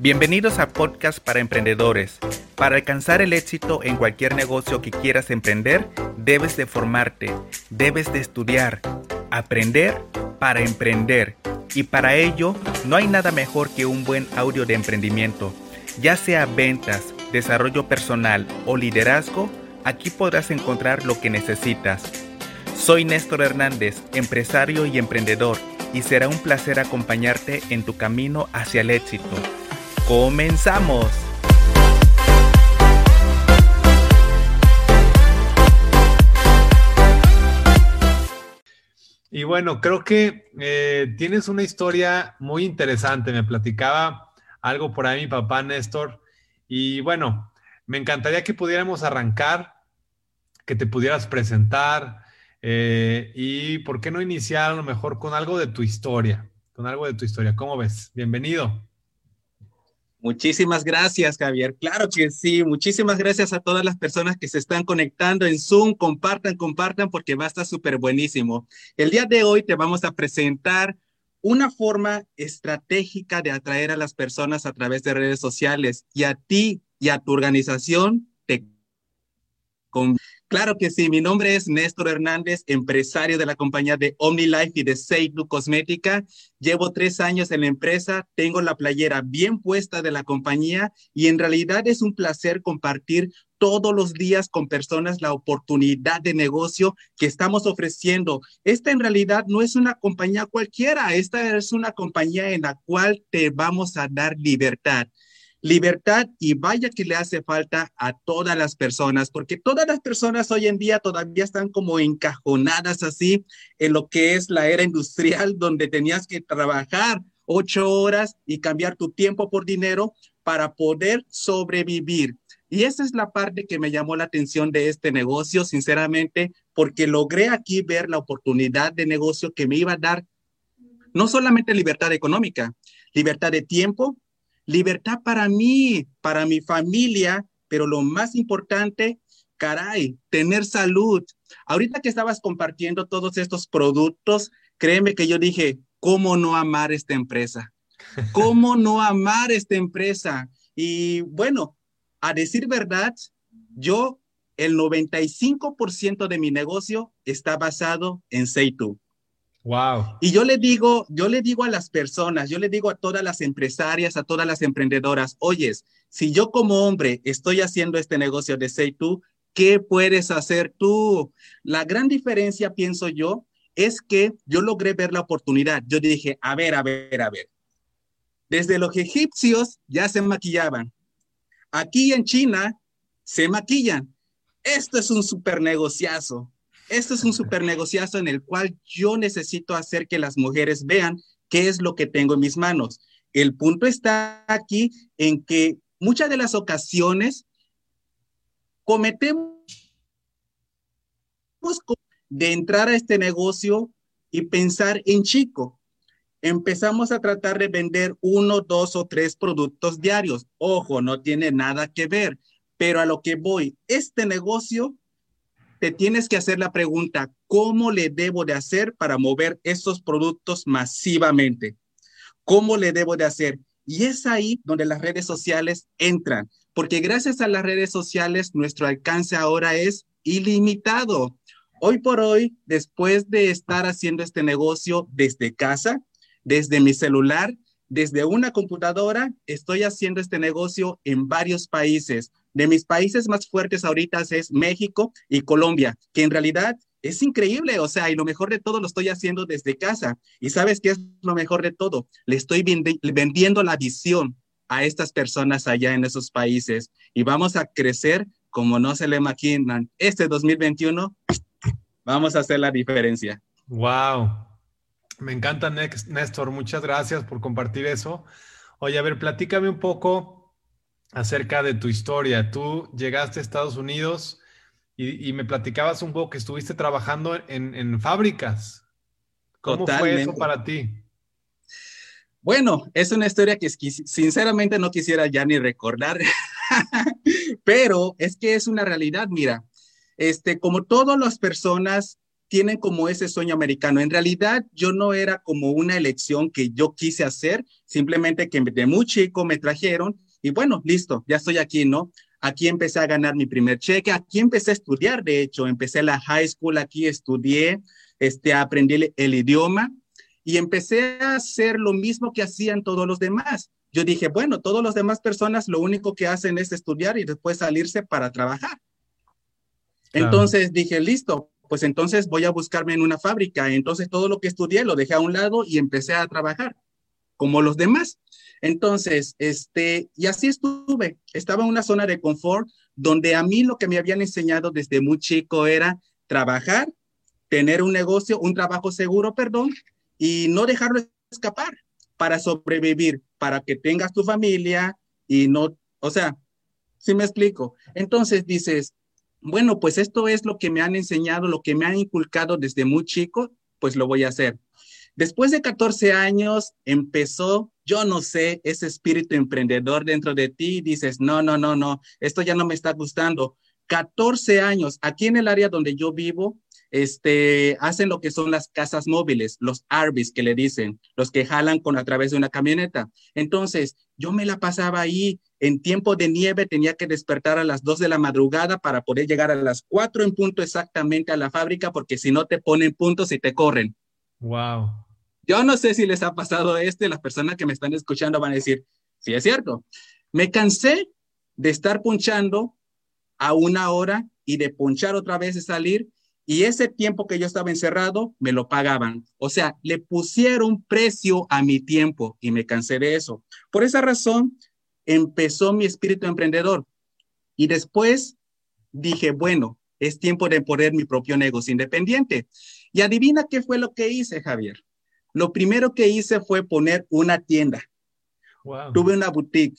Bienvenidos a Podcast para Emprendedores. Para alcanzar el éxito en cualquier negocio que quieras emprender, debes de formarte, debes de estudiar, aprender para emprender. Y para ello, no hay nada mejor que un buen audio de emprendimiento. Ya sea ventas, desarrollo personal o liderazgo, aquí podrás encontrar lo que necesitas. Soy Néstor Hernández, empresario y emprendedor, y será un placer acompañarte en tu camino hacia el éxito. ¡Comenzamos! Y bueno, creo que eh, tienes una historia muy interesante. Me platicaba algo por ahí mi papá Néstor. Y bueno, me encantaría que pudiéramos arrancar, que te pudieras presentar eh, y por qué no iniciar a lo mejor con algo de tu historia, con algo de tu historia. ¿Cómo ves? Bienvenido. Muchísimas gracias, Javier. Claro que sí. Muchísimas gracias a todas las personas que se están conectando en Zoom. Compartan, compartan, porque va a estar súper buenísimo. El día de hoy te vamos a presentar una forma estratégica de atraer a las personas a través de redes sociales y a ti y a tu organización te Claro que sí, mi nombre es Néstor Hernández, empresario de la compañía de OmniLife y de Seidu Cosmética. Llevo tres años en la empresa, tengo la playera bien puesta de la compañía y en realidad es un placer compartir todos los días con personas la oportunidad de negocio que estamos ofreciendo. Esta en realidad no es una compañía cualquiera, esta es una compañía en la cual te vamos a dar libertad libertad y vaya que le hace falta a todas las personas, porque todas las personas hoy en día todavía están como encajonadas así en lo que es la era industrial, donde tenías que trabajar ocho horas y cambiar tu tiempo por dinero para poder sobrevivir. Y esa es la parte que me llamó la atención de este negocio, sinceramente, porque logré aquí ver la oportunidad de negocio que me iba a dar no solamente libertad económica, libertad de tiempo, libertad para mí, para mi familia, pero lo más importante, caray, tener salud. Ahorita que estabas compartiendo todos estos productos, créeme que yo dije, ¿cómo no amar esta empresa? ¿Cómo no amar esta empresa? Y bueno, a decir verdad, yo, el 95% de mi negocio está basado en Seitu. Y yo le digo, yo le digo a las personas, yo le digo a todas las empresarias, a todas las emprendedoras, oyes, si yo como hombre estoy haciendo este negocio de Say tú, ¿qué puedes hacer tú? La gran diferencia, pienso yo, es que yo logré ver la oportunidad. Yo dije, a ver, a ver, a ver. Desde los egipcios ya se maquillaban. Aquí en China se maquillan. Esto es un super negociazo. Esto es un super negociazo en el cual yo necesito hacer que las mujeres vean qué es lo que tengo en mis manos. El punto está aquí en que muchas de las ocasiones cometemos de entrar a este negocio y pensar en chico. Empezamos a tratar de vender uno, dos o tres productos diarios. Ojo, no tiene nada que ver, pero a lo que voy, este negocio te tienes que hacer la pregunta, ¿cómo le debo de hacer para mover esos productos masivamente? ¿Cómo le debo de hacer? Y es ahí donde las redes sociales entran, porque gracias a las redes sociales nuestro alcance ahora es ilimitado. Hoy por hoy, después de estar haciendo este negocio desde casa, desde mi celular, desde una computadora, estoy haciendo este negocio en varios países. De mis países más fuertes ahorita es México y Colombia, que en realidad es increíble, o sea, y lo mejor de todo lo estoy haciendo desde casa. Y sabes qué es lo mejor de todo? Le estoy vendiendo la visión a estas personas allá en esos países y vamos a crecer como no se le imaginan. Este 2021 vamos a hacer la diferencia. Wow. Me encanta, Néstor. Muchas gracias por compartir eso. Oye, a ver, platícame un poco acerca de tu historia. Tú llegaste a Estados Unidos y, me platicabas un poco que estuviste trabajando en, fábricas. ¿Cómo fue eso para ti? Bueno, es una historia que sinceramente no quisiera ya ni recordar, pero es que es una realidad. Mira, este, como todas las personas tienen como ese sueño americano. En realidad, yo no era como una elección que yo quise hacer, simplemente que de muy chico me trajeron y bueno, listo, ya estoy aquí, ¿no? Aquí empecé a ganar mi primer cheque, aquí empecé a estudiar, de hecho, empecé la high school, aquí estudié, este, aprendí el, el idioma y empecé a hacer lo mismo que hacían todos los demás. Yo dije, bueno, todos los demás personas lo único que hacen es estudiar y después salirse para trabajar. Entonces dije, listo, pues entonces voy a buscarme en una fábrica. Entonces todo lo que estudié lo dejé a un lado y empecé a trabajar como los demás. Entonces, este, y así estuve. Estaba en una zona de confort donde a mí lo que me habían enseñado desde muy chico era trabajar, tener un negocio, un trabajo seguro, perdón, y no dejarlo escapar para sobrevivir, para que tengas tu familia y no, o sea, si me explico. Entonces dices, bueno, pues esto es lo que me han enseñado, lo que me han inculcado desde muy chico, pues lo voy a hacer. Después de 14 años empezó, yo no sé, ese espíritu emprendedor dentro de ti, dices, no, no, no, no, esto ya no me está gustando. 14 años, aquí en el área donde yo vivo, este, hacen lo que son las casas móviles, los ARBIs que le dicen, los que jalan con a través de una camioneta. Entonces, yo me la pasaba ahí en tiempo de nieve, tenía que despertar a las 2 de la madrugada para poder llegar a las 4 en punto exactamente a la fábrica, porque si no te ponen puntos y te corren. Wow. Yo no sé si les ha pasado este, las personas que me están escuchando van a decir, sí es cierto. Me cansé de estar punchando a una hora y de punchar otra vez y salir y ese tiempo que yo estaba encerrado me lo pagaban. O sea, le pusieron precio a mi tiempo y me cansé de eso. Por esa razón empezó mi espíritu emprendedor. Y después dije, bueno, es tiempo de poner mi propio negocio independiente. Y adivina qué fue lo que hice, Javier. Lo primero que hice fue poner una tienda. Tuve una boutique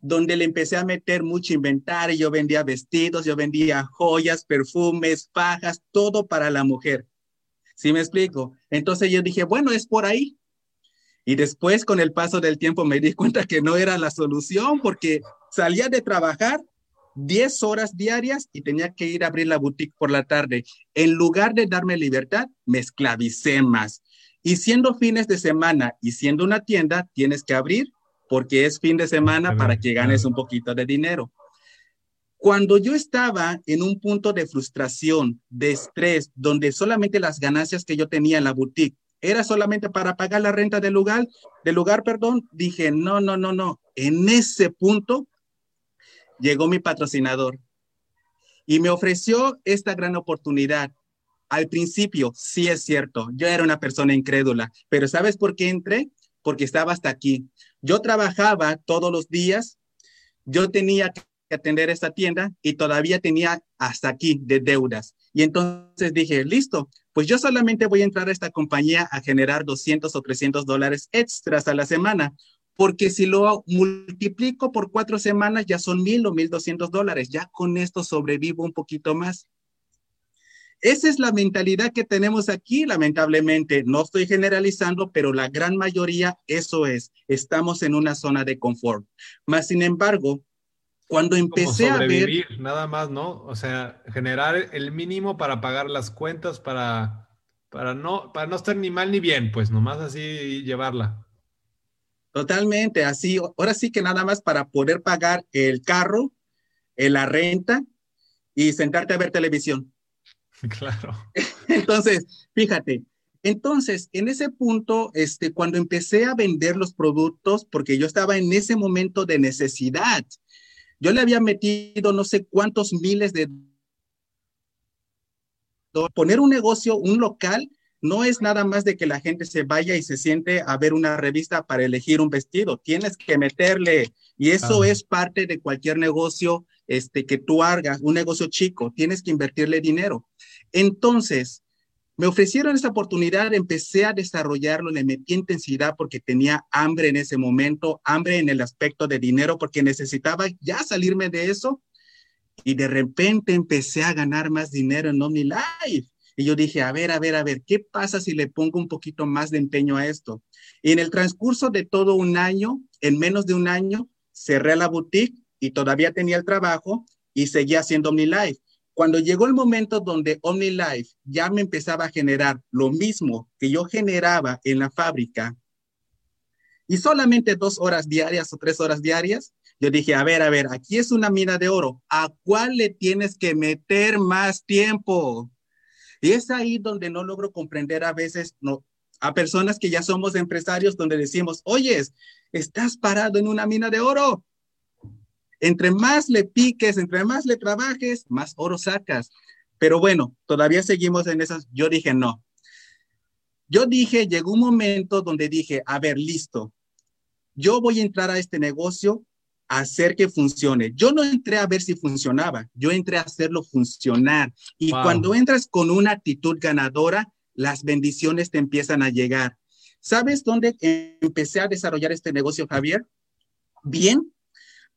donde le empecé a meter mucho inventario. Yo vendía vestidos, yo vendía joyas, perfumes, fajas, todo para la mujer. ¿Sí me explico? Entonces yo dije, bueno, es por ahí. Y después, con el paso del tiempo, me di cuenta que no era la solución porque salía de trabajar 10 horas diarias y tenía que ir a abrir la boutique por la tarde. En lugar de darme libertad, me esclavicé más. Y siendo fines de semana y siendo una tienda, tienes que abrir porque es fin de semana para que ganes un poquito de dinero. Cuando yo estaba en un punto de frustración, de estrés, donde solamente las ganancias que yo tenía en la boutique era solamente para pagar la renta del lugar, del lugar, perdón, dije, no, no, no, no. En ese punto llegó mi patrocinador y me ofreció esta gran oportunidad. Al principio, sí es cierto, yo era una persona incrédula, pero ¿sabes por qué entré? Porque estaba hasta aquí. Yo trabajaba todos los días, yo tenía que atender esta tienda y todavía tenía hasta aquí de deudas. Y entonces dije, listo, pues yo solamente voy a entrar a esta compañía a generar 200 o 300 dólares extras a la semana, porque si lo multiplico por cuatro semanas ya son mil o mil doscientos dólares. Ya con esto sobrevivo un poquito más. Esa es la mentalidad que tenemos aquí, lamentablemente. No estoy generalizando, pero la gran mayoría eso es. Estamos en una zona de confort. Más sin embargo, cuando empecé a ver... Nada más, ¿no? O sea, generar el mínimo para pagar las cuentas, para, para, no, para no estar ni mal ni bien, pues nomás así llevarla. Totalmente, así. Ahora sí que nada más para poder pagar el carro, la renta y sentarte a ver televisión. Claro. Entonces, fíjate, entonces, en ese punto, este, cuando empecé a vender los productos, porque yo estaba en ese momento de necesidad, yo le había metido no sé cuántos miles de... Poner un negocio, un local, no es nada más de que la gente se vaya y se siente a ver una revista para elegir un vestido. Tienes que meterle, y eso es parte de cualquier negocio este, que tú hagas, un negocio chico, tienes que invertirle dinero. Entonces, me ofrecieron esa oportunidad, empecé a desarrollarlo, le metí intensidad porque tenía hambre en ese momento, hambre en el aspecto de dinero porque necesitaba ya salirme de eso y de repente empecé a ganar más dinero en OmniLife. Y yo dije, a ver, a ver, a ver, ¿qué pasa si le pongo un poquito más de empeño a esto? Y en el transcurso de todo un año, en menos de un año, cerré la boutique y todavía tenía el trabajo y seguía haciendo OmniLife Cuando llegó el momento donde OmniLife ya me empezaba a generar lo mismo que yo generaba en la fábrica, y solamente dos horas diarias o tres horas diarias, yo dije, a ver, a ver, aquí es una mina de oro, ¿a cuál le tienes que meter más tiempo? Y es ahí donde no logro comprender a veces a personas que ya somos empresarios, donde decimos, oyes, estás parado en una mina de oro. Entre más le piques, entre más le trabajes, más oro sacas. Pero bueno, todavía seguimos en esas. Yo dije, no. Yo dije, llegó un momento donde dije, a ver, listo. Yo voy a entrar a este negocio hacer que funcione. Yo no entré a ver si funcionaba, yo entré a hacerlo funcionar. Y cuando entras con una actitud ganadora, las bendiciones te empiezan a llegar. ¿Sabes dónde empecé a desarrollar este negocio, Javier? Bien,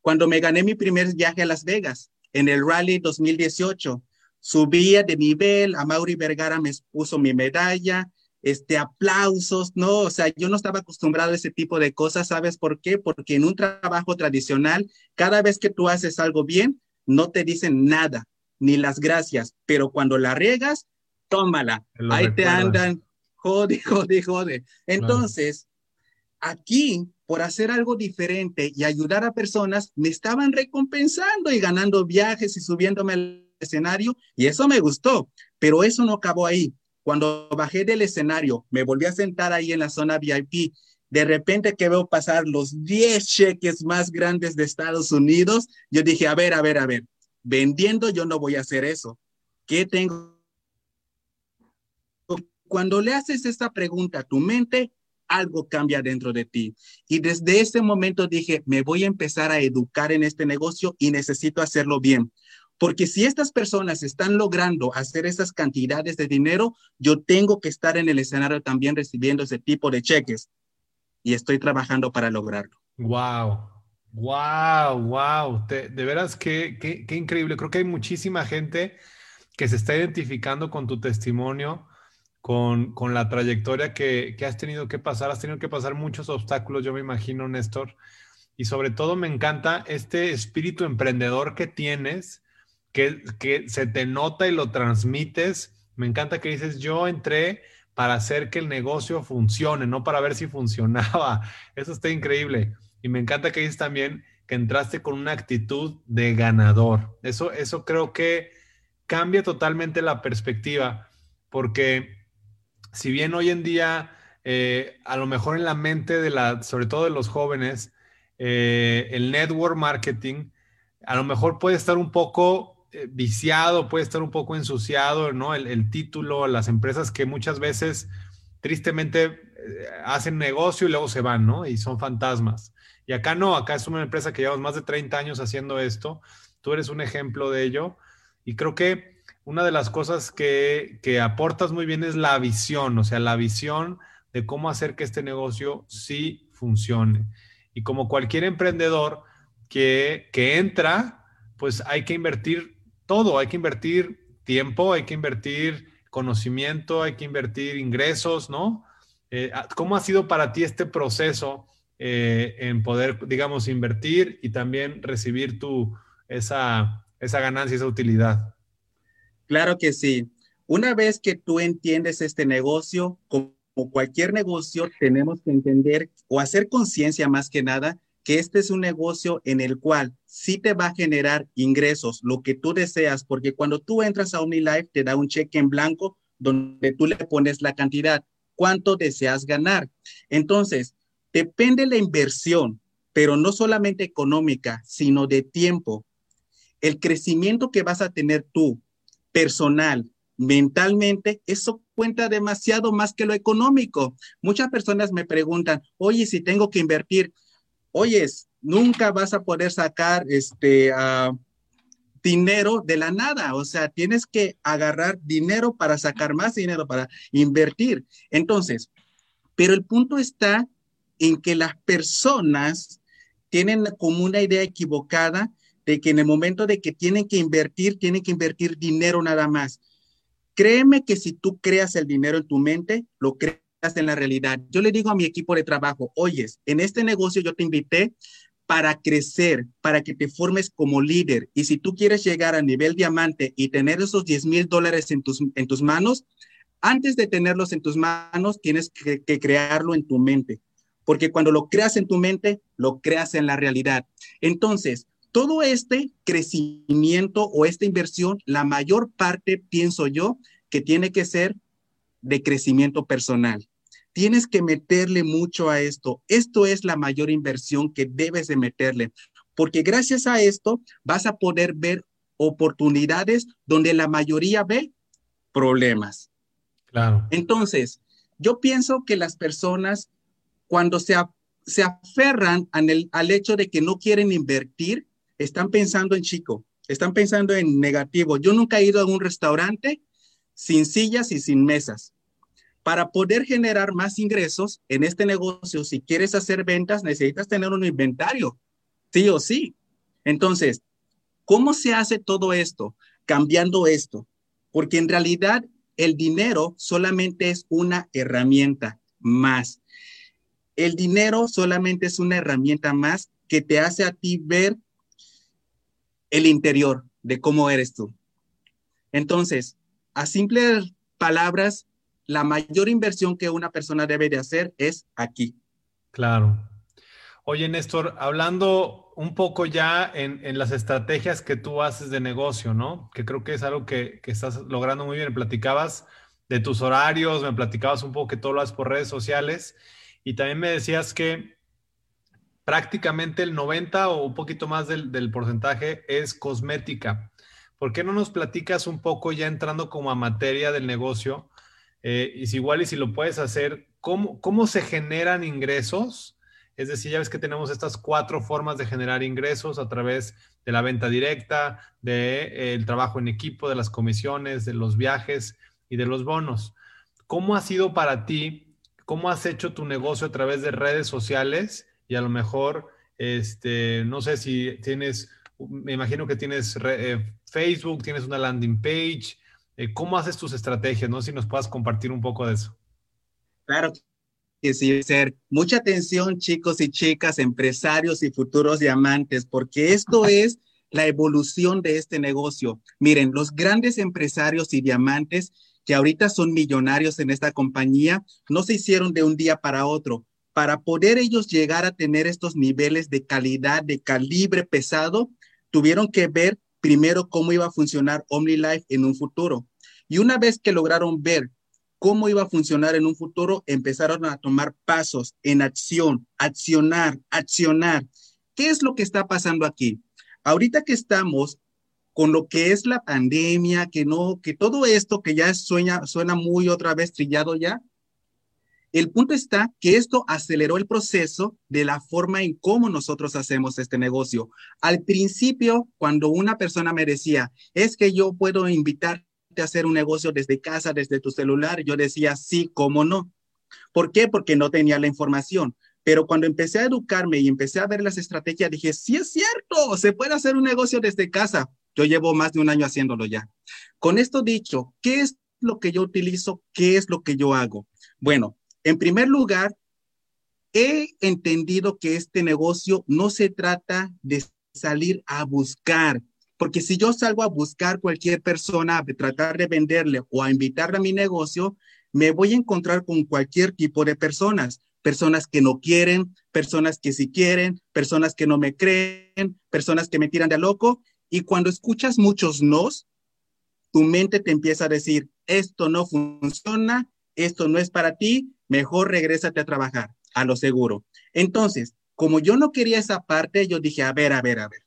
cuando me gané mi primer viaje a Las Vegas en el Rally 2018. Subía de nivel, a Mauri Vergara me puso mi medalla, este, aplausos, ¿no? O sea, yo no estaba acostumbrado a ese tipo de cosas, ¿sabes por qué? Porque en un trabajo tradicional, cada vez que tú haces algo bien, no te dicen nada, ni las gracias, pero cuando la riegas, tómala, ahí te andan, jode, jode, jode. Entonces, aquí, por hacer algo diferente y ayudar a personas, me estaban recompensando y ganando viajes y subiéndome al escenario, y eso me gustó, pero eso no acabó ahí cuando bajé del escenario, me volví a sentar ahí en la zona VIP. De repente que veo pasar los 10 cheques más grandes de Estados Unidos, yo dije, a ver, a ver, a ver, vendiendo yo no voy a hacer eso. ¿Qué tengo? Cuando le haces esta pregunta a tu mente, algo cambia dentro de ti. Y desde ese momento dije, me voy a empezar a educar en este negocio y necesito hacerlo bien. Porque si estas personas están logrando hacer esas cantidades de dinero, yo tengo que estar en el escenario también recibiendo ese tipo de cheques. Y estoy trabajando para lograrlo. Wow, wow, wow. de veras, qué, qué, increíble. Creo que hay muchísima gente que se está identificando con tu testimonio, con, con la trayectoria que, que has tenido que pasar. Has tenido que pasar muchos obstáculos, yo me imagino, Néstor. Y sobre todo me encanta este espíritu emprendedor que tienes que, se te nota y lo transmites. Me encanta que dices, yo entré para hacer que el negocio funcione, no para ver si funcionaba. Eso está increíble. Y me encanta que dices también que entraste con una actitud de ganador. Eso, eso creo que cambia totalmente la perspectiva, porque si bien hoy en día, eh, a lo mejor en la mente de la, sobre todo de los jóvenes, eh, el network marketing, a lo mejor puede estar un poco eh, viciado, puede estar un poco ensuciado, ¿no? El, título, las empresas que muchas veces tristemente hacen negocio y luego se van, ¿no? Y son fantasmas. Y acá no, acá es una empresa que llevamos más de 30 años haciendo esto. Tú eres un ejemplo de ello. Y creo que una de las cosas que, que aportas muy bien es la visión, o sea, la visión de cómo hacer que este negocio sí funcione. Y como cualquier emprendedor que, que entra, pues hay que invertir todo, hay que invertir tiempo, hay que invertir conocimiento, hay que invertir ingresos, ¿no? Eh, ah, ¿Cómo ha sido para ti este proceso eh, en poder, digamos, invertir y también recibir tu, esa, esa ganancia, esa utilidad? Claro que sí. Una vez que tú entiendes este negocio, como cualquier negocio, tenemos que entender o hacer conciencia más que nada que este es un negocio en el cual sí te va a generar ingresos, lo que tú deseas, porque cuando tú entras a OmniLife te da un cheque en blanco donde tú le pones la cantidad, cuánto deseas ganar. Entonces, depende la inversión, pero no solamente económica, sino de tiempo. El crecimiento que vas a tener tú, personal, mentalmente, eso cuenta demasiado más que lo económico. Muchas personas me preguntan, oye, si tengo que invertir, oyes, nunca vas a poder sacar este ah, dinero de la nada, o sea, tienes que agarrar dinero para sacar más dinero, para invertir. Entonces, pero el punto está en que las personas tienen como una idea equivocada de que en el momento de que tienen que invertir, tienen que invertir dinero nada más. Créeme que si tú creas el dinero en tu mente, lo creas en la realidad. Yo le digo a mi equipo de trabajo, oyes, en este negocio yo te invité para crecer, para que te formes como líder. Y si tú quieres llegar a nivel diamante y tener esos 10 mil dólares en tus, en tus manos, antes de tenerlos en tus manos, tienes que, que crearlo en tu mente. Porque cuando lo creas en tu mente, lo creas en la realidad. Entonces, todo este crecimiento o esta inversión, la mayor parte, pienso yo, que tiene que ser de crecimiento personal. Tienes que meterle mucho a esto. Esto es la mayor inversión que debes de meterle, porque gracias a esto vas a poder ver oportunidades donde la mayoría ve problemas. Claro. Entonces, yo pienso que las personas cuando se, se aferran al hecho de que no quieren invertir, están pensando en chico, están pensando en negativo. Yo nunca he ido a un restaurante sin sillas y sin mesas. Para poder generar más ingresos en este negocio, si quieres hacer ventas, necesitas tener un inventario, sí o sí. Entonces, ¿cómo se hace todo esto? Cambiando esto, porque en realidad el dinero solamente es una herramienta más. El dinero solamente es una herramienta más que te hace a ti ver el interior de cómo eres tú. Entonces, a simples palabras, la mayor inversión que una persona debe de hacer es aquí. Claro. Oye, Néstor, hablando un poco ya en, las estrategias que tú haces de negocio, ¿no? Que creo que es algo que, que, estás logrando muy bien. Platicabas de tus horarios, me platicabas un poco que todo lo haces por redes sociales y también me decías que prácticamente el 90 o un poquito más del, del porcentaje es cosmética. ¿Por qué no nos platicas un poco ya entrando como a materia del negocio? Eh, y si igual y si lo puedes hacer, ¿cómo, ¿cómo se generan ingresos? Es decir, ya ves que tenemos estas cuatro formas de generar ingresos a través de la venta directa, del de, eh, trabajo en equipo, de las comisiones, de los viajes y de los bonos. ¿Cómo ha sido para ti? ¿Cómo has hecho tu negocio a través de redes sociales? Y a lo mejor, este, no sé si tienes me imagino que tienes eh, Facebook, tienes una landing page. Eh, ¿Cómo haces tus estrategias? No si nos puedas compartir un poco de eso. Claro que sí, ser. Mucha atención, chicos y chicas, empresarios y futuros diamantes, porque esto es la evolución de este negocio. Miren, los grandes empresarios y diamantes que ahorita son millonarios en esta compañía, no se hicieron de un día para otro. Para poder ellos llegar a tener estos niveles de calidad, de calibre pesado, tuvieron que ver primero cómo iba a funcionar OmniLife en un futuro. Y una vez que lograron ver cómo iba a funcionar en un futuro, empezaron a tomar pasos en acción, accionar, accionar. ¿Qué es lo que está pasando aquí? Ahorita que estamos con lo que es la pandemia, que no, que todo esto que ya suena, suena muy otra vez trillado ya, el punto está que esto aceleró el proceso de la forma en cómo nosotros hacemos este negocio. Al principio, cuando una persona me decía, es que yo puedo invitarte a hacer un negocio desde casa, desde tu celular, yo decía, sí, cómo no. ¿Por qué? Porque no tenía la información. Pero cuando empecé a educarme y empecé a ver las estrategias, dije, sí es cierto, se puede hacer un negocio desde casa. Yo llevo más de un año haciéndolo ya. Con esto dicho, ¿qué es lo que yo utilizo? ¿Qué es lo que yo hago? Bueno, en primer lugar, he entendido que este negocio no se trata de salir a buscar, porque si yo salgo a buscar cualquier persona, a tratar de venderle o a invitarle a mi negocio, me voy a encontrar con cualquier tipo de personas, personas que no quieren, personas que sí quieren, personas que no me creen, personas que me tiran de loco. Y cuando escuchas muchos nos, tu mente te empieza a decir, esto no funciona, esto no es para ti, mejor regrésate a trabajar, a lo seguro. Entonces, como yo no quería esa parte, yo dije, a ver, a ver, a ver.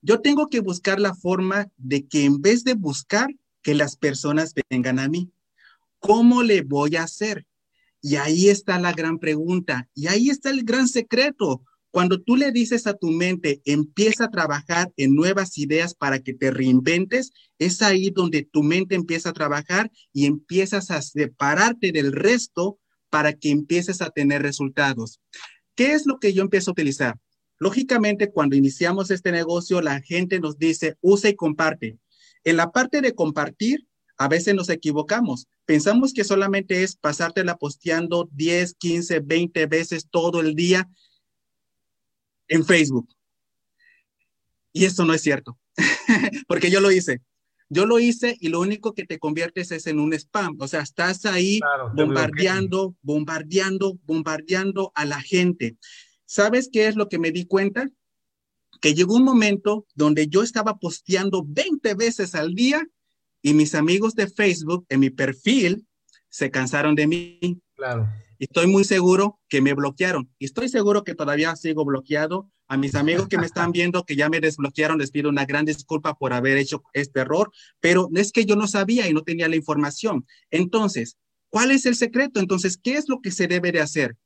Yo tengo que buscar la forma de que en vez de buscar que las personas vengan a mí, ¿cómo le voy a hacer? Y ahí está la gran pregunta, y ahí está el gran secreto. Cuando tú le dices a tu mente, empieza a trabajar en nuevas ideas para que te reinventes, es ahí donde tu mente empieza a trabajar y empiezas a separarte del resto para que empieces a tener resultados. ¿Qué es lo que yo empiezo a utilizar? Lógicamente, cuando iniciamos este negocio, la gente nos dice, usa y comparte. En la parte de compartir, a veces nos equivocamos. Pensamos que solamente es pasártela posteando 10, 15, 20 veces todo el día en Facebook. Y eso no es cierto, porque yo lo hice. Yo lo hice y lo único que te conviertes es en un spam. O sea, estás ahí bombardeando, bombardeando, bombardeando a la gente. ¿Sabes qué es lo que me di cuenta? Que llegó un momento donde yo estaba posteando 20 veces al día y mis amigos de Facebook en mi perfil se cansaron de mí. Claro. Y estoy muy seguro que me bloquearon. Y estoy seguro que todavía sigo bloqueado. A mis amigos que me están viendo que ya me desbloquearon, les pido una gran disculpa por haber hecho este error, pero es que yo no sabía y no tenía la información. Entonces, ¿cuál es el secreto? Entonces, ¿qué es lo que se debe de hacer?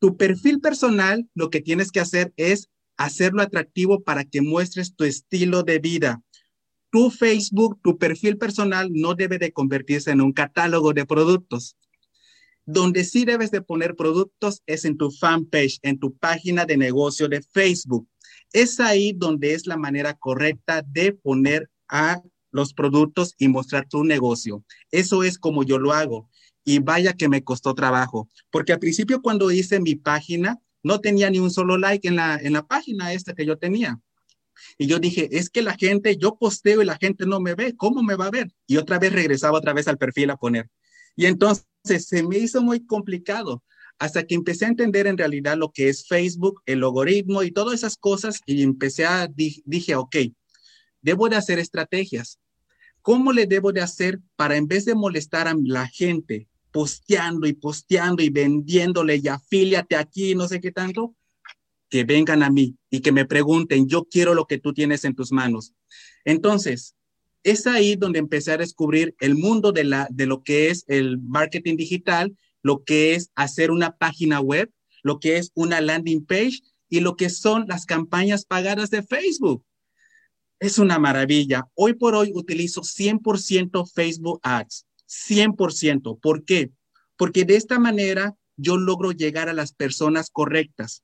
Tu perfil personal, lo que tienes que hacer es hacerlo atractivo para que muestres tu estilo de vida. Tu Facebook, tu perfil personal no debe de convertirse en un catálogo de productos. Donde sí debes de poner productos es en tu fanpage, en tu página de negocio de Facebook. Es ahí donde es la manera correcta de poner a los productos y mostrar tu negocio. Eso es como yo lo hago. Y vaya que me costó trabajo, porque al principio cuando hice mi página, no tenía ni un solo like en la, en la página esta que yo tenía. Y yo dije, es que la gente, yo posteo y la gente no me ve, ¿cómo me va a ver? Y otra vez regresaba otra vez al perfil a poner. Y entonces se me hizo muy complicado hasta que empecé a entender en realidad lo que es Facebook, el logaritmo y todas esas cosas y empecé a, dije, ok, debo de hacer estrategias. ¿Cómo le debo de hacer para en vez de molestar a la gente posteando y posteando y vendiéndole y afíliate aquí, no sé qué tanto, que vengan a mí y que me pregunten, yo quiero lo que tú tienes en tus manos. Entonces, es ahí donde empecé a descubrir el mundo de, lo que es el marketing digital, lo que es hacer una página web, lo que es una landing page y lo que son las campañas pagadas de Facebook. Es una maravilla. Hoy por hoy utilizo 100% Facebook Ads, 100%. ¿Por qué? Porque de esta manera yo logro llegar a las personas correctas.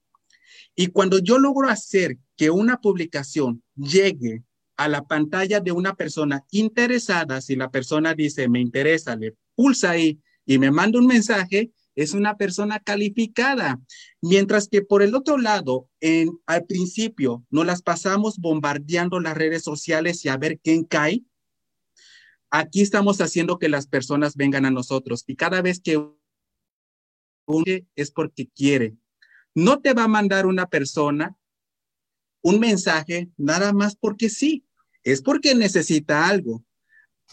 Y cuando yo logro hacer que una publicación llegue a la pantalla de una persona interesada, si la persona dice, me interesa, le pulsa ahí y me manda un mensaje, es una persona calificada. Mientras que por el otro lado, en, al principio nos las pasamos bombardeando las redes sociales y a ver quién cae. Aquí estamos haciendo que las personas vengan a nosotros y cada vez que es porque quiere. No te va a mandar una persona un mensaje nada más porque sí es porque necesita algo.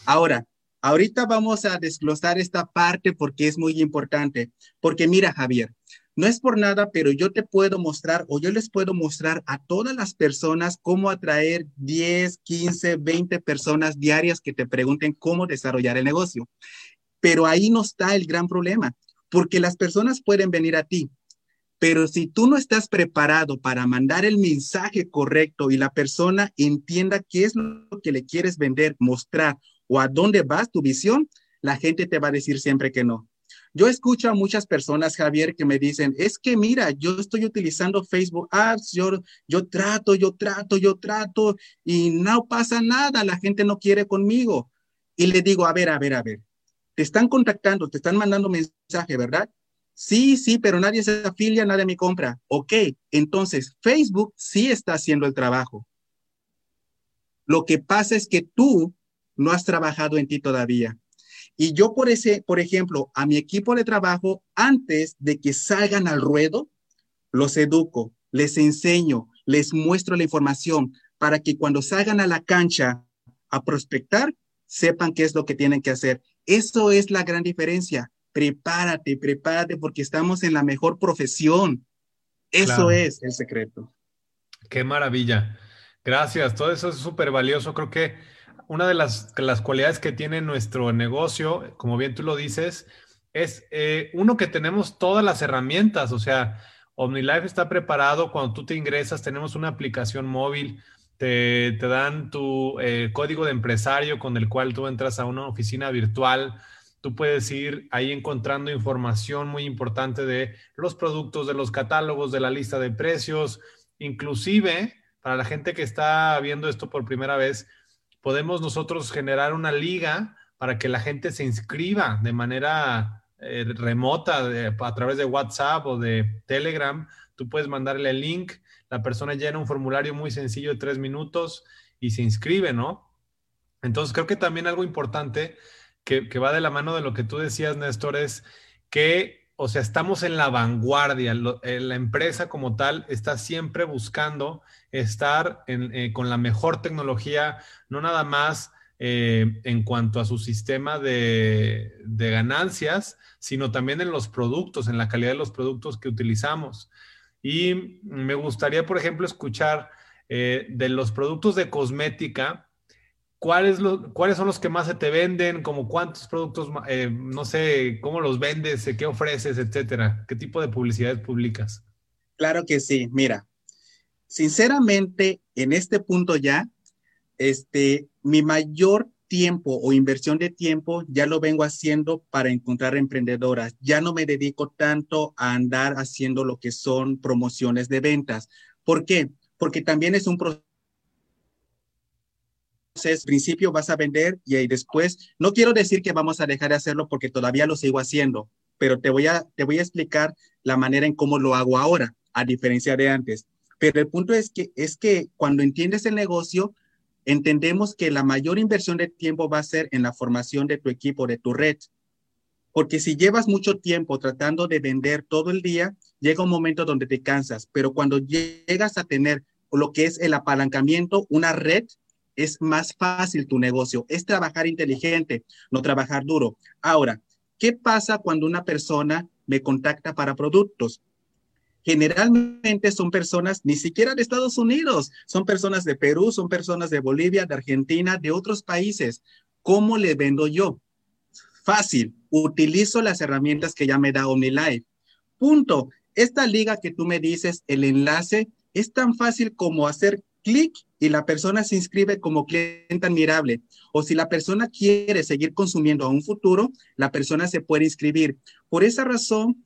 Ahora, ahorita vamos a desglosar esta parte porque es muy importante. Porque mira, Javier, no es por nada, pero yo te puedo mostrar o yo les puedo mostrar a todas las personas cómo atraer 10, 15, 20 personas diarias que te pregunten cómo desarrollar el negocio. Pero ahí no está el gran problema, porque las personas pueden venir a ti, pero si tú no estás preparado para mandar el mensaje correcto y la persona entienda qué es lo que le quieres vender, mostrar o a dónde vas tu visión, la gente te va a decir siempre que no. Yo escucho a muchas personas, Javier, que me dicen, es que mira, yo estoy utilizando Facebook Ads, yo, yo trato, yo trato, yo trato y no pasa nada, la gente no quiere conmigo. Y le digo, a ver, a ver, a ver, te están contactando, te están mandando mensaje, ¿verdad? Sí, sí, pero nadie se afilia, nadie me compra. Ok, entonces Facebook sí está haciendo el trabajo. Lo que pasa es que tú no has trabajado en ti todavía. Y yo por ese, por ejemplo, a mi equipo de trabajo, antes de que salgan al ruedo, los educo, les enseño, les muestro la información para que cuando salgan a la cancha a prospectar, sepan qué es lo que tienen que hacer. Eso es la gran diferencia prepárate, prepárate porque estamos en la mejor profesión. Eso es el secreto. Qué maravilla. Gracias. Todo eso es súper valioso. Creo que una de las, las, cualidades que tiene nuestro negocio, como bien tú lo dices, es eh, uno que tenemos todas las herramientas. O sea, OmniLife está preparado. Cuando tú te ingresas, tenemos una aplicación móvil. Te, te dan tu eh, código de empresario con el cual tú entras a una oficina virtual Tú puedes ir ahí encontrando información muy importante de los productos, de los catálogos, de la lista de precios. Inclusive, para la gente que está viendo esto por primera vez, podemos nosotros generar una liga para que la gente se inscriba de manera eh, remota a través de WhatsApp o de Telegram, tú puedes mandarle el link, la persona llena un formulario muy sencillo de tres minutos y se inscribe, ¿no? Entonces creo que también algo importante que, va de la mano de lo que tú decías, Néstor, es que o sea, estamos en la vanguardia. Eh, la empresa como tal está siempre buscando estar eh, con la mejor tecnología, no nada más eh, en cuanto a su sistema de, ganancias, sino también en los productos, en la calidad de los productos que utilizamos. Y me gustaría, por ejemplo, escuchar de los productos de cosmética, ¿Cuáles, ¿Cuáles son los que más se te venden? ¿Como cuántos productos, eh, no sé, cómo los vendes, qué ofreces, etcétera? ¿Qué tipo de publicidad publicas? Claro que sí. Mira, sinceramente, en este punto ya, este, mi mayor tiempo o inversión de tiempo ya lo vengo haciendo para encontrar emprendedoras. Ya no me dedico tanto a andar haciendo lo que son promociones de ventas. ¿Por qué? Porque también es un proceso entonces, principio vas a vender y después, no quiero decir que vamos a dejar de hacerlo porque todavía lo sigo haciendo, pero te voy a, te voy a explicar la manera en cómo lo hago ahora, a diferencia de antes. Pero el punto es que, es que cuando entiendes el negocio, entendemos que la mayor inversión de tiempo va a ser en la formación de tu equipo, de tu red. Porque si llevas mucho tiempo tratando de vender todo el día, llega un momento donde te cansas, pero cuando llegas a tener lo que es el apalancamiento, una red, es más fácil tu negocio, es trabajar inteligente, no trabajar duro. Ahora, ¿qué pasa cuando una persona me contacta para productos? Generalmente son personas ni siquiera de Estados Unidos, son personas de Perú, son personas de Bolivia, de Argentina, de otros países. ¿Cómo le vendo yo? Fácil, utilizo las herramientas que ya me da OmniLife. Punto. Esta liga que tú me dices, el enlace, es tan fácil como hacer clic y la persona se inscribe como cliente admirable. O si la persona quiere seguir consumiendo a un futuro, la persona se puede inscribir. Por esa razón,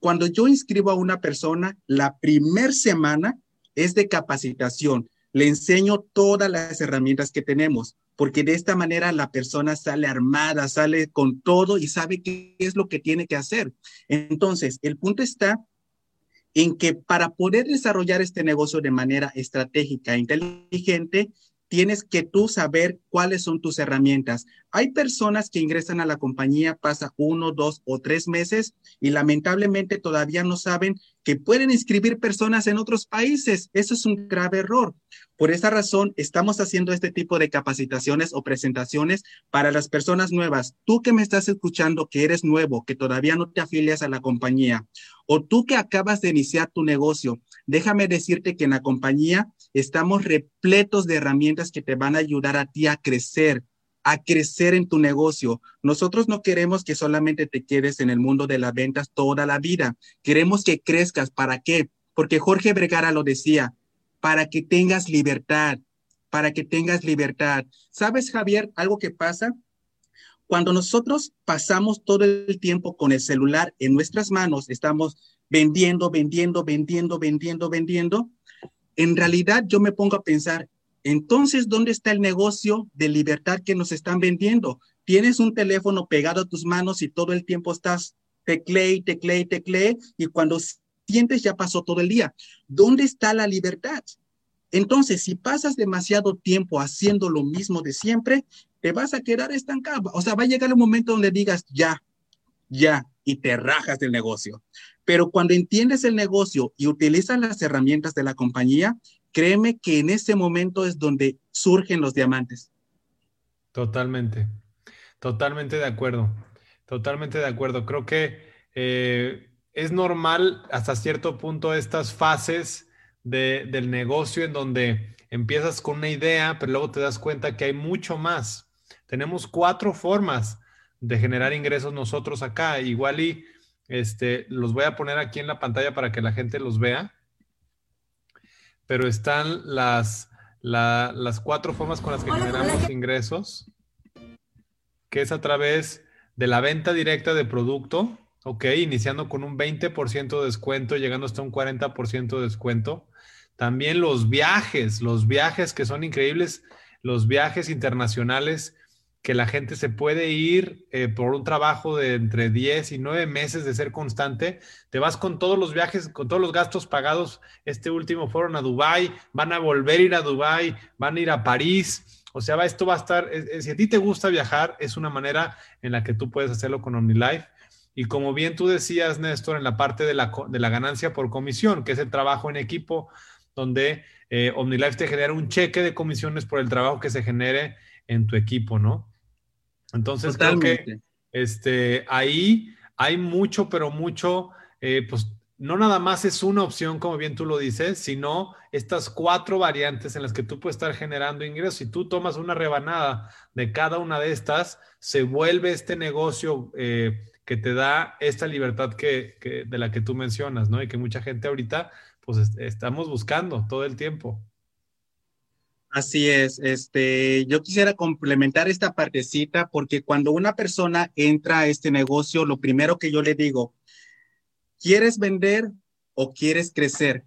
cuando yo inscribo a una persona, la primer semana es de capacitación. Le enseño todas las herramientas que tenemos, porque de esta manera la persona sale armada, sale con todo y sabe qué es lo que tiene que hacer. Entonces, el punto está en que para poder desarrollar este negocio de manera estratégica e inteligente, tienes que tú saber cuáles son tus herramientas. Hay personas que ingresan a la compañía, pasa uno, dos o tres meses y lamentablemente todavía no saben que pueden inscribir personas en otros países. Eso es un grave error. Por esa razón, estamos haciendo este tipo de capacitaciones o presentaciones para las personas nuevas. Tú que me estás escuchando, que eres nuevo, que todavía no te afilias a la compañía, o tú que acabas de iniciar tu negocio, déjame decirte que en la compañía estamos repletos de herramientas que te van a ayudar a ti a crecer, a crecer en tu negocio. Nosotros no queremos que solamente te quedes en el mundo de las ventas toda la vida. Queremos que crezcas. ¿Para qué? Porque Jorge Vergara lo decía, para que tengas libertad, para que tengas libertad. ¿Sabes, Javier, algo que pasa? Cuando nosotros pasamos todo el tiempo con el celular en nuestras manos, estamos vendiendo, vendiendo, vendiendo, vendiendo, vendiendo. En realidad yo me pongo a pensar, entonces, ¿dónde está el negocio de libertad que nos están vendiendo? Tienes un teléfono pegado a tus manos y todo el tiempo estás teclee, teclee, teclee, y cuando sientes ya pasó todo el día. ¿Dónde está la libertad? Entonces, si pasas demasiado tiempo haciendo lo mismo de siempre, te vas a quedar estancado. O sea, va a llegar un momento donde digas, ya, ya, y te rajas del negocio. Pero cuando entiendes el negocio y utilizas las herramientas de la compañía, créeme que en ese momento es donde surgen los diamantes. Totalmente, totalmente de acuerdo, totalmente de acuerdo. Creo que eh, es normal hasta cierto punto estas fases del negocio en donde empiezas con una idea, pero luego te das cuenta que hay mucho más. Tenemos cuatro formas de generar ingresos nosotros acá. Igual y este, los voy a poner aquí en la pantalla para que la gente los vea. Pero están las, las cuatro formas con las que generamos ingresos, que es a través de la venta directa de producto, ok, iniciando con un 20% de descuento, llegando hasta un 40% de descuento. También los viajes, los viajes que son increíbles, los viajes internacionales que la gente se puede ir eh, por un trabajo de entre 10 y 9 meses de ser constante. Te vas con todos los viajes, con todos los gastos pagados. Este último fueron a Dubai, van a volver a ir a Dubai, van a ir a París. O sea, esto va a estar, si a ti te gusta viajar, es una manera en la que tú puedes hacerlo con OmniLife. Y como bien tú decías, Néstor, en la parte de la, de la ganancia por comisión, que es el trabajo en equipo, donde eh, OmniLife te genera un cheque de comisiones por el trabajo que se genere en tu equipo, ¿no? Entonces creo que este, ahí hay mucho, pero mucho, eh, pues no nada más es una opción, como bien tú lo dices, sino estas cuatro variantes en las que tú puedes estar generando ingresos. Si tú tomas una rebanada de cada una de estas, se vuelve este negocio eh, que te da esta libertad que, que, de la que tú mencionas, ¿no? Y que mucha gente ahorita, pues estamos buscando todo el tiempo. Así es, este, yo quisiera complementar esta partecita porque cuando una persona entra a este negocio, lo primero que yo le digo, ¿quieres vender o quieres crecer?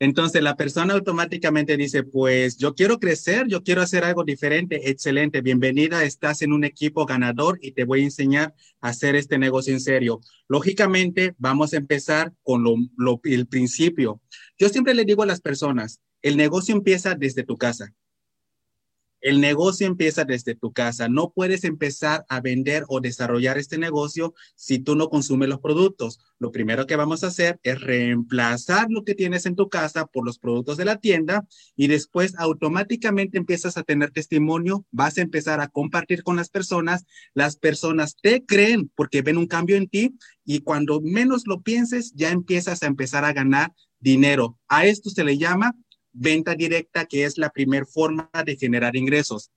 Entonces la persona automáticamente dice, pues yo quiero crecer, yo quiero hacer algo diferente. Excelente, bienvenida, estás en un equipo ganador y te voy a enseñar a hacer este negocio en serio. Lógicamente, vamos a empezar con lo, el principio. Yo siempre le digo a las personas, el negocio empieza desde tu casa. El negocio empieza desde tu casa. No puedes empezar a vender o desarrollar este negocio si tú no consumes los productos. Lo primero que vamos a hacer es reemplazar lo que tienes en tu casa por los productos de la tienda y después automáticamente empiezas a tener testimonio, vas a empezar a compartir con las personas, las personas te creen porque ven un cambio en ti y cuando menos lo pienses ya empiezas a empezar a ganar dinero. A esto se le llama venta directa, que es la primera forma de generar ingresos.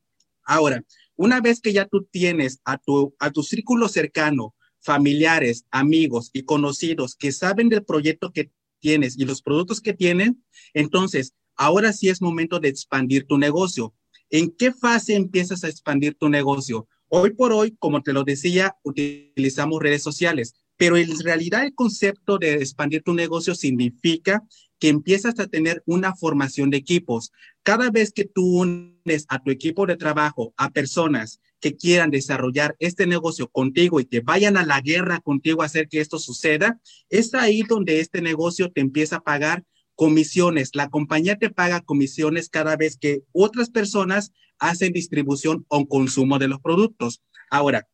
Ahora, una vez que ya tú tienes a tu, a tu círculo cercano, familiares, amigos y conocidos que saben del proyecto que tienes y los productos que tienen, entonces ahora sí es momento de expandir tu negocio. ¿En qué fase empiezas a expandir tu negocio? Hoy por hoy, como te lo decía, utilizamos redes sociales, pero en realidad el concepto de expandir tu negocio significa que empiezas a tener una formación de equipos. Cada vez que tú unes a tu equipo de trabajo a personas que quieran desarrollar este negocio contigo y que vayan a la guerra contigo a hacer que esto suceda, es ahí donde este negocio te empieza a pagar comisiones. La compañía te paga comisiones cada vez que otras personas hacen distribución o consumo de los productos. Ahora,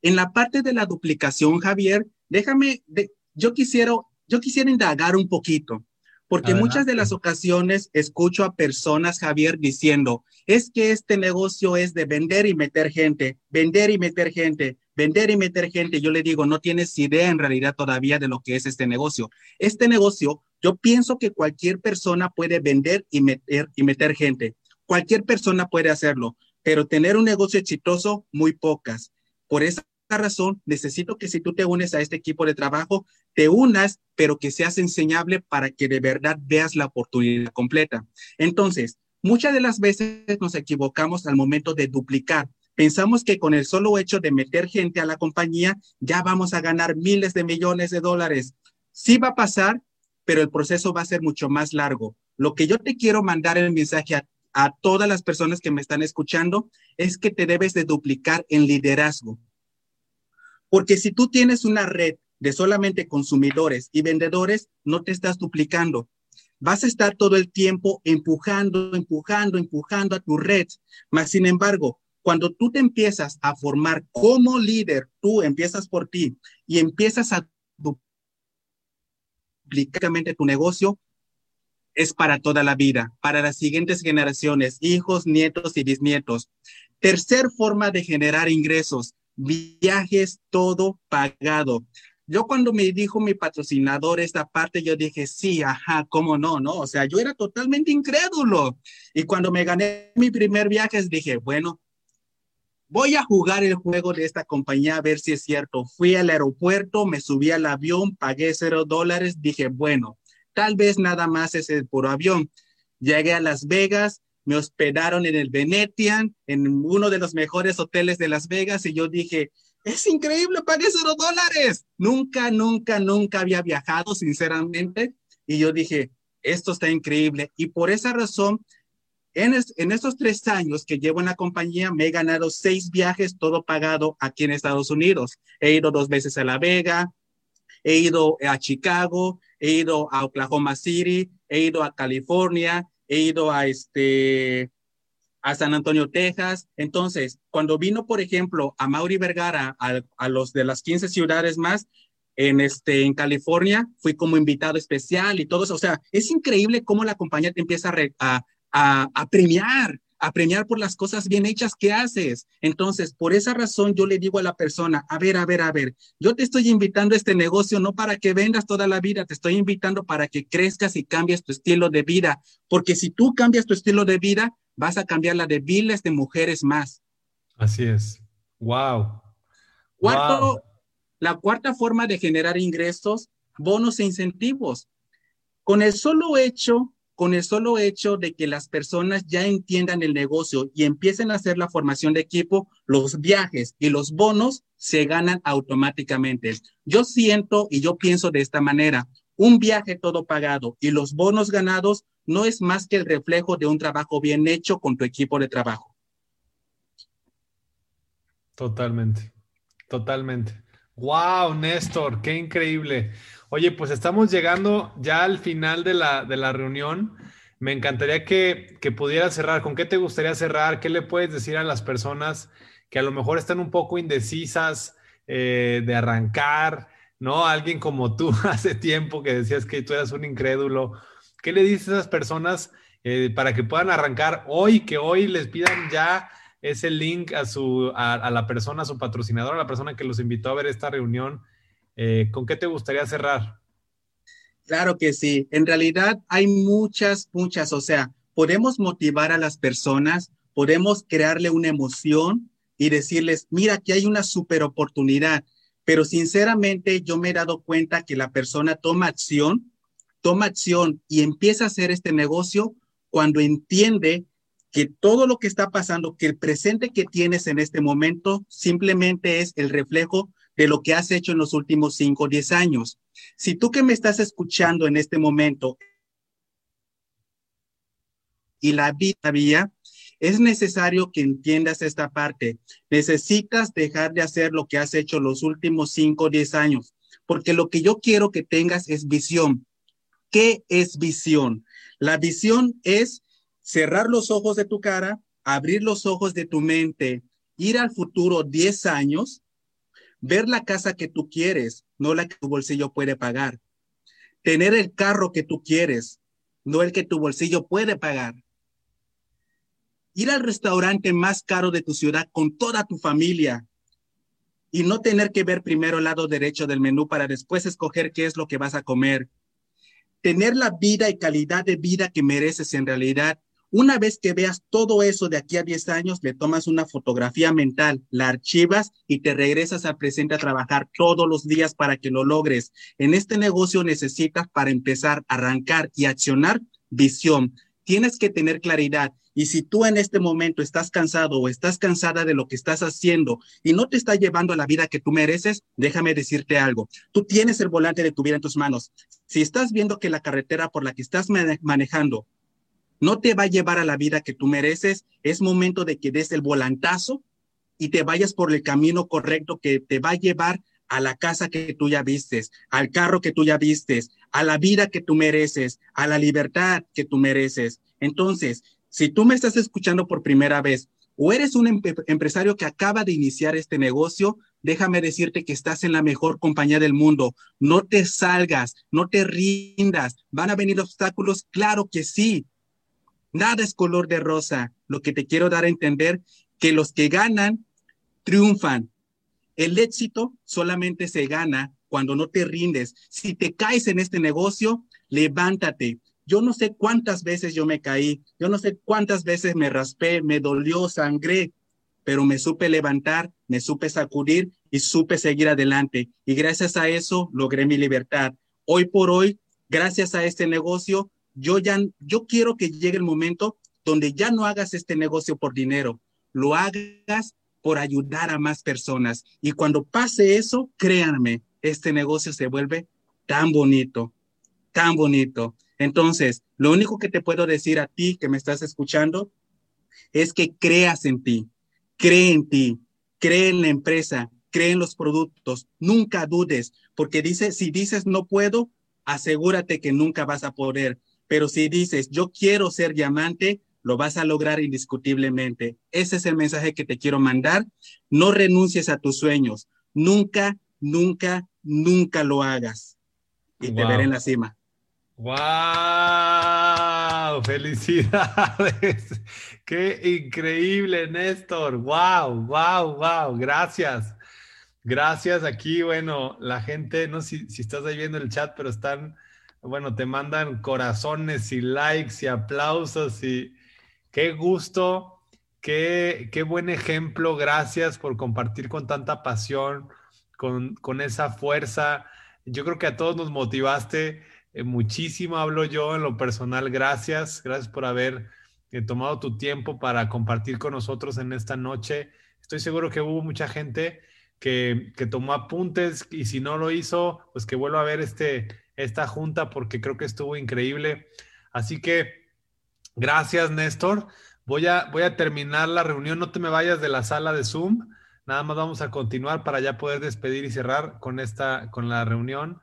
en la parte de la duplicación, Javier, déjame, yo quisiera, yo quisiera indagar un poquito. Porque muchas de las ocasiones escucho a personas, Javier, diciendo, es que este negocio es de vender y meter gente, vender y meter gente, vender y meter gente. Yo le digo, no tienes idea en realidad todavía de lo que es este negocio. Este negocio, yo pienso que cualquier persona puede vender y meter, y meter gente. Cualquier persona puede hacerlo, pero tener un negocio exitoso, muy pocas. Por esa razón, necesito que si tú te unes a este equipo de trabajo, te unas, pero que seas enseñable para que de verdad veas la oportunidad completa. Entonces, muchas de las veces nos equivocamos al momento de duplicar. Pensamos que con el solo hecho de meter gente a la compañía, ya vamos a ganar miles de millones de dólares. Sí va a pasar, pero el proceso va a ser mucho más largo. Lo que yo te quiero mandar el mensaje a todas las personas que me están escuchando es que te debes de duplicar en liderazgo. Porque si tú tienes una red de solamente consumidores y vendedores, no te estás duplicando. Vas a estar todo el tiempo empujando, empujando, empujando a tu red. Mas, sin embargo, cuando tú te empiezas a formar como líder, tú empiezas por ti y empiezas a duplicar tu negocio, es para toda la vida, para las siguientes generaciones, hijos, nietos y bisnietos. Tercer forma de generar ingresos, viajes todo pagado. Yo cuando me dijo mi patrocinador esta parte, yo dije, sí, ajá, ¿cómo no? No, o sea, yo era totalmente incrédulo. Y cuando me gané mi primer viaje, dije, bueno, voy a jugar el juego de esta compañía a ver si es cierto. Fui al aeropuerto, me subí al avión, pagué cero dólares, dije, bueno, tal vez nada más es el puro avión. Llegué a Las Vegas, me hospedaron en el Venetian, en uno de los mejores hoteles de Las Vegas, y yo dije, es increíble, pagué cero dólares. Nunca, nunca, nunca había viajado, sinceramente, y yo dije, esto está increíble. Y por esa razón, En, en, estos tres años que llevo en la compañía, me he ganado seis viajes, todo pagado aquí en Estados Unidos. He ido dos veces a La Vega, he ido a Chicago, he ido a Oklahoma City, he ido a California, he ido a este a San Antonio, Texas. Entonces, cuando vino, por ejemplo, a Mauri Vergara, a, los de las 15 ciudades más, en, este, en California, fui como invitado especial y todo eso. O sea, es increíble cómo la compañía te empieza a, a, a premiar a premiar por las cosas bien hechas que haces. Entonces, por esa razón yo le digo a la persona, a ver, a ver, a ver, yo te estoy invitando a este negocio no para que vendas toda la vida, te estoy invitando para que crezcas y cambies tu estilo de vida, porque si tú cambias tu estilo de vida, vas a cambiar la de miles de mujeres más. Así es. Wow. Cuarto, la cuarta forma de generar ingresos, bonos e incentivos. Con el solo hecho con el solo hecho de que las personas ya entiendan el negocio y empiecen a hacer la formación de equipo, los viajes y los bonos se ganan automáticamente. Yo siento y yo pienso de esta manera, un viaje todo pagado y los bonos ganados no es más que el reflejo de un trabajo bien hecho con tu equipo de trabajo. Totalmente, totalmente. Wow, Néstor, qué increíble. Oye, pues estamos llegando ya al final de la, de la reunión. Me encantaría que, que pudieras cerrar. ¿Con qué te gustaría cerrar? ¿Qué le puedes decir a las personas que a lo mejor están un poco indecisas eh, de arrancar? ¿No? Alguien como tú hace tiempo que decías que tú eras un incrédulo. ¿Qué le dices a esas personas eh, para que puedan arrancar hoy, que hoy les pidan ya ese link a, su, a, la persona, a su patrocinador, a la persona que los invitó a ver esta reunión? Eh, ¿Con qué te gustaría cerrar? Claro que sí. En realidad hay muchas, muchas, o sea, podemos motivar a las personas, podemos crearle una emoción y decirles, mira, aquí hay una super oportunidad. Pero sinceramente yo me he dado cuenta que la persona toma acción, toma acción y empieza a hacer este negocio cuando entiende que todo lo que está pasando, que el presente que tienes en este momento simplemente es el reflejo de lo que has hecho en los últimos 5 o 10 años. Si tú que me estás escuchando en este momento y la vida vía, es necesario que entiendas esta parte. Necesitas dejar de hacer lo que has hecho los últimos 5 o 10 años, porque lo que yo quiero que tengas es visión. ¿Qué es visión? La visión es cerrar los ojos de tu cara, abrir los ojos de tu mente, ir al futuro 10 años ver la casa que tú quieres, no la que tu bolsillo puede pagar. Tener el carro que tú quieres, no el que tu bolsillo puede pagar. Ir al restaurante más caro de tu ciudad con toda tu familia y no tener que ver primero el lado derecho del menú para después escoger qué es lo que vas a comer. Tener la vida y calidad de vida que mereces en realidad una vez que veas todo eso de aquí a 10 años, le tomas una fotografía mental, la archivas y te regresas al presente a trabajar todos los días para que lo logres. En este negocio necesitas para empezar arrancar y accionar visión. Tienes que tener claridad. Y si tú en este momento estás cansado o estás cansada de lo que estás haciendo y no te está llevando a la vida que tú mereces, déjame decirte algo. Tú tienes el volante de tu vida en tus manos. Si estás viendo que la carretera por la que estás manejando no te va a llevar a la vida que tú mereces. Es momento de que des el volantazo y te vayas por el camino correcto que te va a llevar a la casa que tú ya vistes, al carro que tú ya vistes, a la vida que tú mereces, a la libertad que tú mereces. Entonces, si tú me estás escuchando por primera vez o eres un empresario que acaba de iniciar este negocio, déjame decirte que estás en la mejor compañía del mundo. No te salgas, no te rindas. ¿Van a venir obstáculos? Claro que sí, Nada es color de rosa. Lo que te quiero dar a entender que los que ganan triunfan. El éxito solamente se gana cuando no te rindes. Si te caes en este negocio, levántate. Yo no sé cuántas veces yo me caí, yo no sé cuántas veces me raspé, me dolió, sangré, pero me supe levantar, me supe sacudir y supe seguir adelante. Y gracias a eso logré mi libertad. Hoy por hoy, gracias a este negocio, yo ya, yo quiero que llegue el momento donde ya no hagas este negocio por dinero, lo hagas por ayudar a más personas. Y cuando pase eso, créanme, este negocio se vuelve tan bonito, tan bonito. Entonces, lo único que te puedo decir a ti que me estás escuchando es que creas en ti, cree en ti, cree en la empresa, cree en los productos, nunca dudes, porque dice, si dices no puedo, asegúrate que nunca vas a poder, pero si dices yo quiero ser diamante, lo vas a lograr indiscutiblemente. Ese es el mensaje que te quiero mandar. No renuncies a tus sueños. Nunca, nunca, nunca lo hagas. Y te veré en la cima. ¡Wow! ¡Felicidades! ¡Qué increíble, Néstor! ¡Wow! ¡Wow! ¡Wow! Gracias. Gracias. Aquí, bueno, la gente, no sé si, si estás ahí viendo el chat, pero están, bueno, te mandan corazones y likes y aplausos y qué gusto, qué, qué buen ejemplo. Gracias por compartir con tanta pasión, con, con esa fuerza. Yo creo que a todos nos motivaste eh, muchísimo, hablo yo en lo personal. Gracias, gracias por haber eh, tomado tu tiempo para compartir con nosotros en esta noche. Estoy seguro que hubo mucha gente que, que, tomó apuntes y si no lo hizo, pues que vuelva a ver este, esta junta porque creo que estuvo increíble. Así que gracias, Néstor. Voy a, voy a terminar la reunión. No te me vayas de la sala de Zoom. Nada más vamos a continuar para ya poder despedir y cerrar con esta, con la reunión.